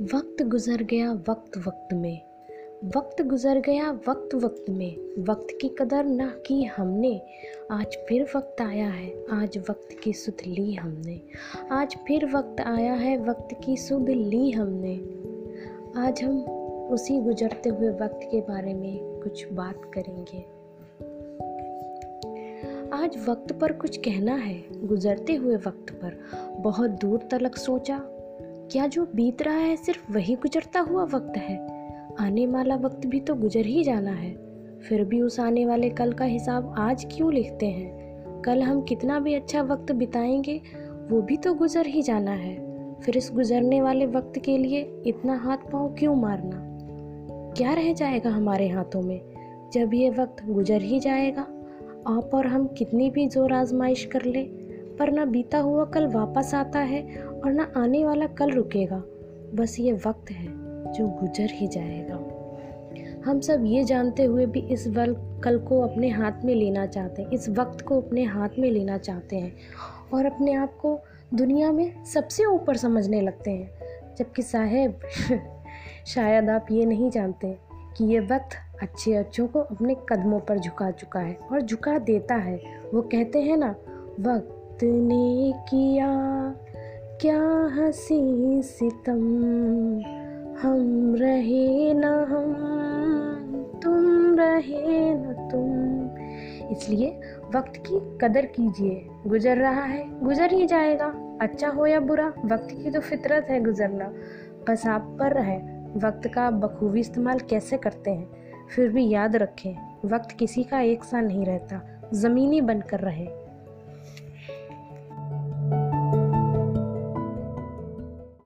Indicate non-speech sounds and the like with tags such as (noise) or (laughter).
वक्त गुजर गया वक्त वक्त में। वक्त गुजर गया वक्त वक्त में। वक्त की कदर ना की हमने। आज फिर वक्त आया है। आज वक्त की सुध ली हमने। आज फिर वक्त आया है। वक्त की सुध ली हमने। आज हम उसी गुजरते हुए वक्त के बारे में कुछ बात करेंगे। आज वक्त पर कुछ कहना है। गुजरते हुए वक्त पर। बहुत दूर तलक सोचा। क्या जो बीत रहा है सिर्फ़ वही गुजरता हुआ वक्त है? आने वाला वक्त भी तो गुजर ही जाना है। फिर भी उस आने वाले कल का हिसाब आज क्यों लिखते हैं? कल हम कितना भी अच्छा वक्त बिताएँगे, वो भी तो गुजर ही जाना है। फिर इस गुजरने वाले वक्त के लिए इतना हाथ पाँव क्यों मारना? क्या रह जाएगा हमारे हाथों में? जब ये वक्त गुजर ही जाएगा, आप और हम कितनी भी ज़ोर आजमाइश कर ले, पर ना बीता हुआ कल वापस आता है और ना आने वाला कल रुकेगा। बस ये वक्त है जो गुजर ही जाएगा। हम सब ये जानते हुए भी इस वल, कल को अपने हाथ में लेना चाहते हैं, इस वक्त को अपने हाथ में लेना चाहते हैं और अपने आप को दुनिया में सबसे ऊपर समझने लगते हैं। जबकि साहेब, (laughs) शायद आप ये नहीं जानते कि ये वक्त अच्छे अच्छों को अपने कदमों पर झुका चुका है और झुका देता है। वो कहते हैं ना, वक्त ने किया क्या हँसी सितम? हम रहे न हम, तुम रहे न तुम। इसलिए वक्त की कदर कीजिए। गुजर रहा है, गुजर ही जाएगा। अच्छा हो या बुरा, वक्त की तो फितरत है गुजरना। बस आप पर है। वक्त का बखूबी इस्तेमाल कैसे करते हैं? फिर भी याद रखें, वक्त किसी का एक सा नहीं रहता। ज़मीनी बनकर रहे।